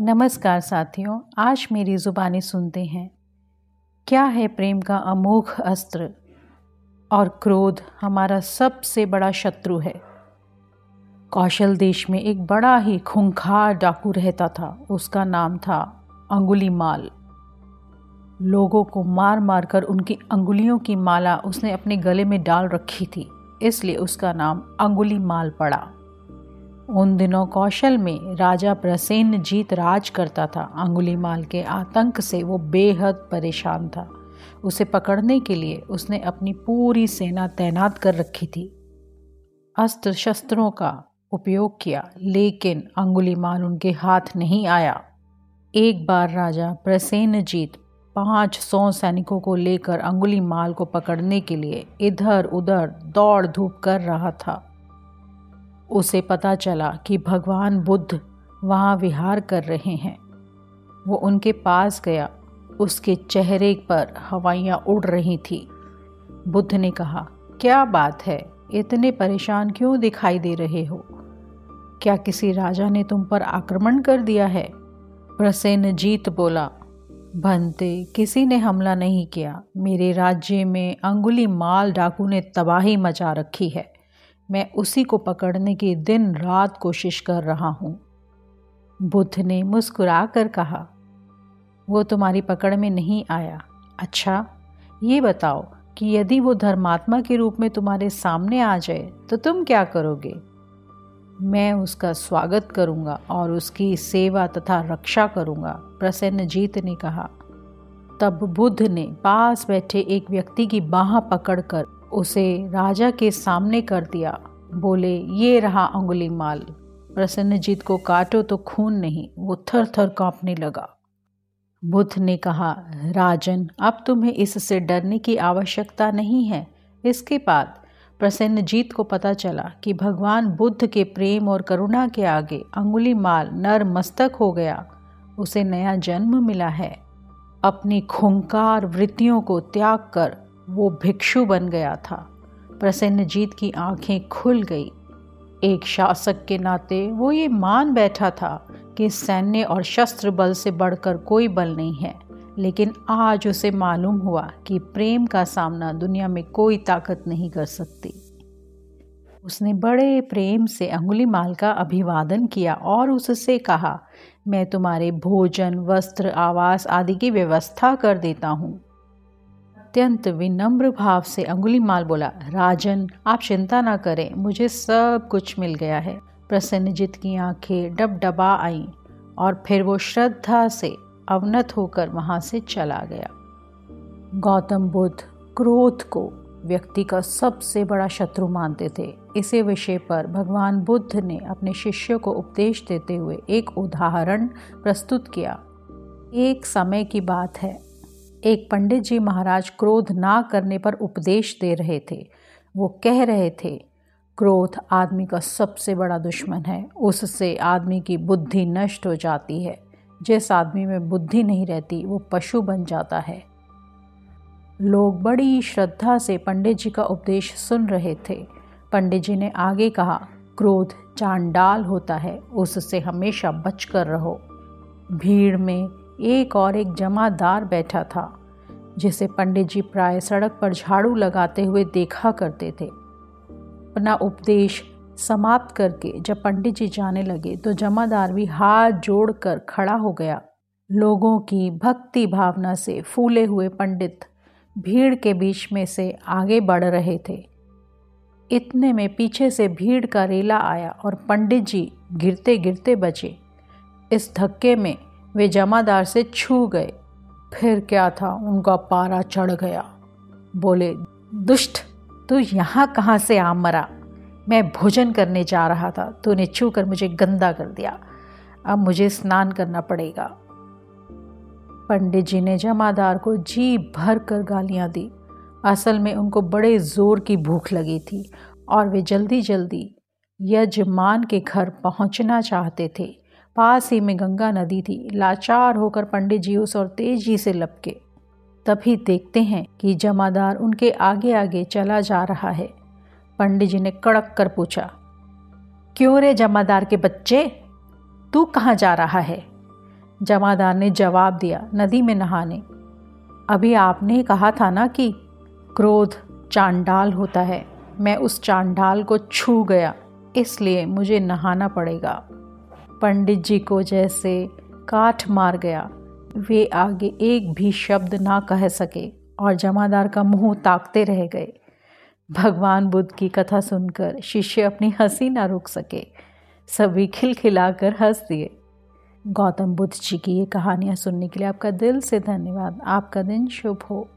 नमस्कार साथियों, आज मेरी ज़ुबानी सुनते हैं। क्या है प्रेम का अमोघ अस्त्र? और क्रोध हमारा सबसे बड़ा शत्रु है। कौशल देश में एक बड़ा ही खूंखार डाकू रहता था। उसका नाम था अंगुली माल। लोगों को मार मार कर उनकी अंगुलियों की माला उसने अपने गले में डाल रखी थी। इसलिए उसका नाम अंगुली माल पड़ा। उन दिनों कौशल में राजा प्रसेन जीत राज करता था। अंगुलीमाल के आतंक से वो बेहद परेशान था। उसे पकड़ने के लिए उसने अपनी पूरी सेना तैनात कर रखी थी। अस्त्र शस्त्रों का उपयोग किया, लेकिन अंगुलीमाल उनके हाथ नहीं आया। एक बार राजा प्रसेन जीत पाँच सौ सैनिकों को लेकर अंगुली माल को पकड़ने के लिए इधर उधर दौड़ धूप कर रहा था। उसे पता चला कि भगवान बुद्ध वहाँ विहार कर रहे हैं। वो उनके पास गया। उसके चेहरे पर हवाइयाँ उड़ रही थी। बुद्ध ने कहा, क्या बात है? इतने परेशान क्यों दिखाई दे रहे हो? क्या किसी राजा ने तुम पर आक्रमण कर दिया है? प्रसेन जीत बोला भंते किसी ने हमला नहीं किया। मेरे राज्य में अंगुली माल डाकू ने तबाही मचा रखी है। मैं उसी को पकड़ने की दिन रात कोशिश कर रहा हूँ। बुद्ध ने मुस्कुरा कर कहा, वो तुम्हारी पकड़ में नहीं आया। अच्छा ये बताओ कि यदि वो धर्मात्मा के रूप में तुम्हारे सामने आ जाए तो तुम क्या करोगे? मैं उसका स्वागत करूँगा और उसकी सेवा तथा रक्षा करूँगा प्रसन्नजीत ने कहा। तब बुद्ध ने पास बैठे एक व्यक्ति की बाह पकड़कर उसे राजा के सामने कर दिया। बोले, ये रहा अंगुली माल। प्रसन्नजीत को काटो तो खून नहीं, वो थर थर कांपने लगा। बुद्ध ने कहा, राजन, अब तुम्हें इससे डरने की आवश्यकता नहीं है। इसके बाद प्रसन्नजीत को पता चला कि भगवान बुद्ध के प्रेम और करुणा के आगे अंगुली माल नर मस्तक हो गया। उसे नया जन्म मिला है। अपनी खुंकार वृत्तियों को त्याग कर वो भिक्षु बन गया था। प्रसन्नजीत की आँखें खुल गई। एक शासक के नाते वो ये मान बैठा था कि सैन्य और शस्त्र बल से बढ़कर कोई बल नहीं है, लेकिन आज उसे मालूम हुआ कि प्रेम का सामना दुनिया में कोई ताकत नहीं कर सकती। उसने बड़े प्रेम से अंगुली माल का अभिवादन किया और उससे कहा, मैं तुम्हारे भोजन, वस्त्र, आवास आदि की व्यवस्था कर देता हूँ। अत्यंत विनम्र भाव से अंगुली माल बोला, राजन, आप चिंता ना करें, मुझे सब कुछ मिल गया है। प्रसन्नजीत की आँखें डबडबा आईं और फिर वो श्रद्धा से अवनत होकर वहाँ से चला गया। गौतम बुद्ध क्रोध को व्यक्ति का सबसे बड़ा शत्रु मानते थे। इसी विषय पर भगवान बुद्ध ने अपने शिष्यों को उपदेश देते हुए एक उदाहरण प्रस्तुत किया। एक समय की बात है। एक पंडित जी महाराज क्रोध ना करने पर उपदेश दे रहे थे। वो कह रहे थे, क्रोध आदमी का सबसे बड़ा दुश्मन है। उससे आदमी की बुद्धि नष्ट हो जाती है। जिस आदमी में बुद्धि नहीं रहती, वो पशु बन जाता है। लोग बड़ी श्रद्धा से पंडित जी का उपदेश सुन रहे थे। पंडित जी ने आगे कहा, क्रोध चांडाल होता है। उससे हमेशा बचकर रहो। भीड़ में एक और एक जमादार बैठा था, जिसे पंडित जी प्राय सड़क पर झाड़ू लगाते हुए देखा करते थे। अपना उपदेश समाप्त करके जब पंडित जी जाने लगे तो जमादार भी हाथ जोड़कर खड़ा हो गया। लोगों की भक्ति भावना से फूले हुए पंडित भीड़ के बीच में से आगे बढ़ रहे थे। इतने में पीछे से भीड़ का रेला आया और पंडित जी गिरते गिरते बचे। इस धक्के में वे जमादार से छू गए। फिर क्या था? उनका पारा चढ़ गया। बोले, दुष्ट, तू यहाँ कहाँ से आम मरा? मैं भोजन करने जा रहा था। तूने छू कर मुझे गंदा कर दिया। अब मुझे स्नान करना पड़ेगा। पंडित जी ने जमादार को जी भर कर गालियाँ दी। असल में उनको बड़े ज़ोर की भूख लगी थी और वे जल्दी जल्दी यजमान के घर पहुँचना चाहते थे। पास ही में गंगा नदी थी। लाचार होकर पंडित जी उस और तेज़ी से लपके। तभी देखते हैं कि जमादार उनके आगे आगे चला जा रहा है। पंडित जी ने कड़क कर पूछा, क्यों रे जमादार के बच्चे? तू कहाँ जा रहा है? जमादार ने जवाब दिया, नदी में नहाने। अभी आपने कहा था ना कि क्रोध चांडाल होता है। मैं उस चांडाल को छू गया, इसलिए मुझे नहाना पड़ेगा। पंडित जी को जैसे काठ मार गया, वे आगे एक भी शब्द ना कह सके और जमादार का मुँह ताकते रह गए। भगवान बुद्ध की कथा सुनकर शिष्य अपनी हँसी ना रोक सके, सभी खिलखिलाकर हंस दिए। गौतम बुद्ध जी की ये कहानियाँ सुनने के लिए आपका दिल से धन्यवाद। आपका दिन शुभ हो।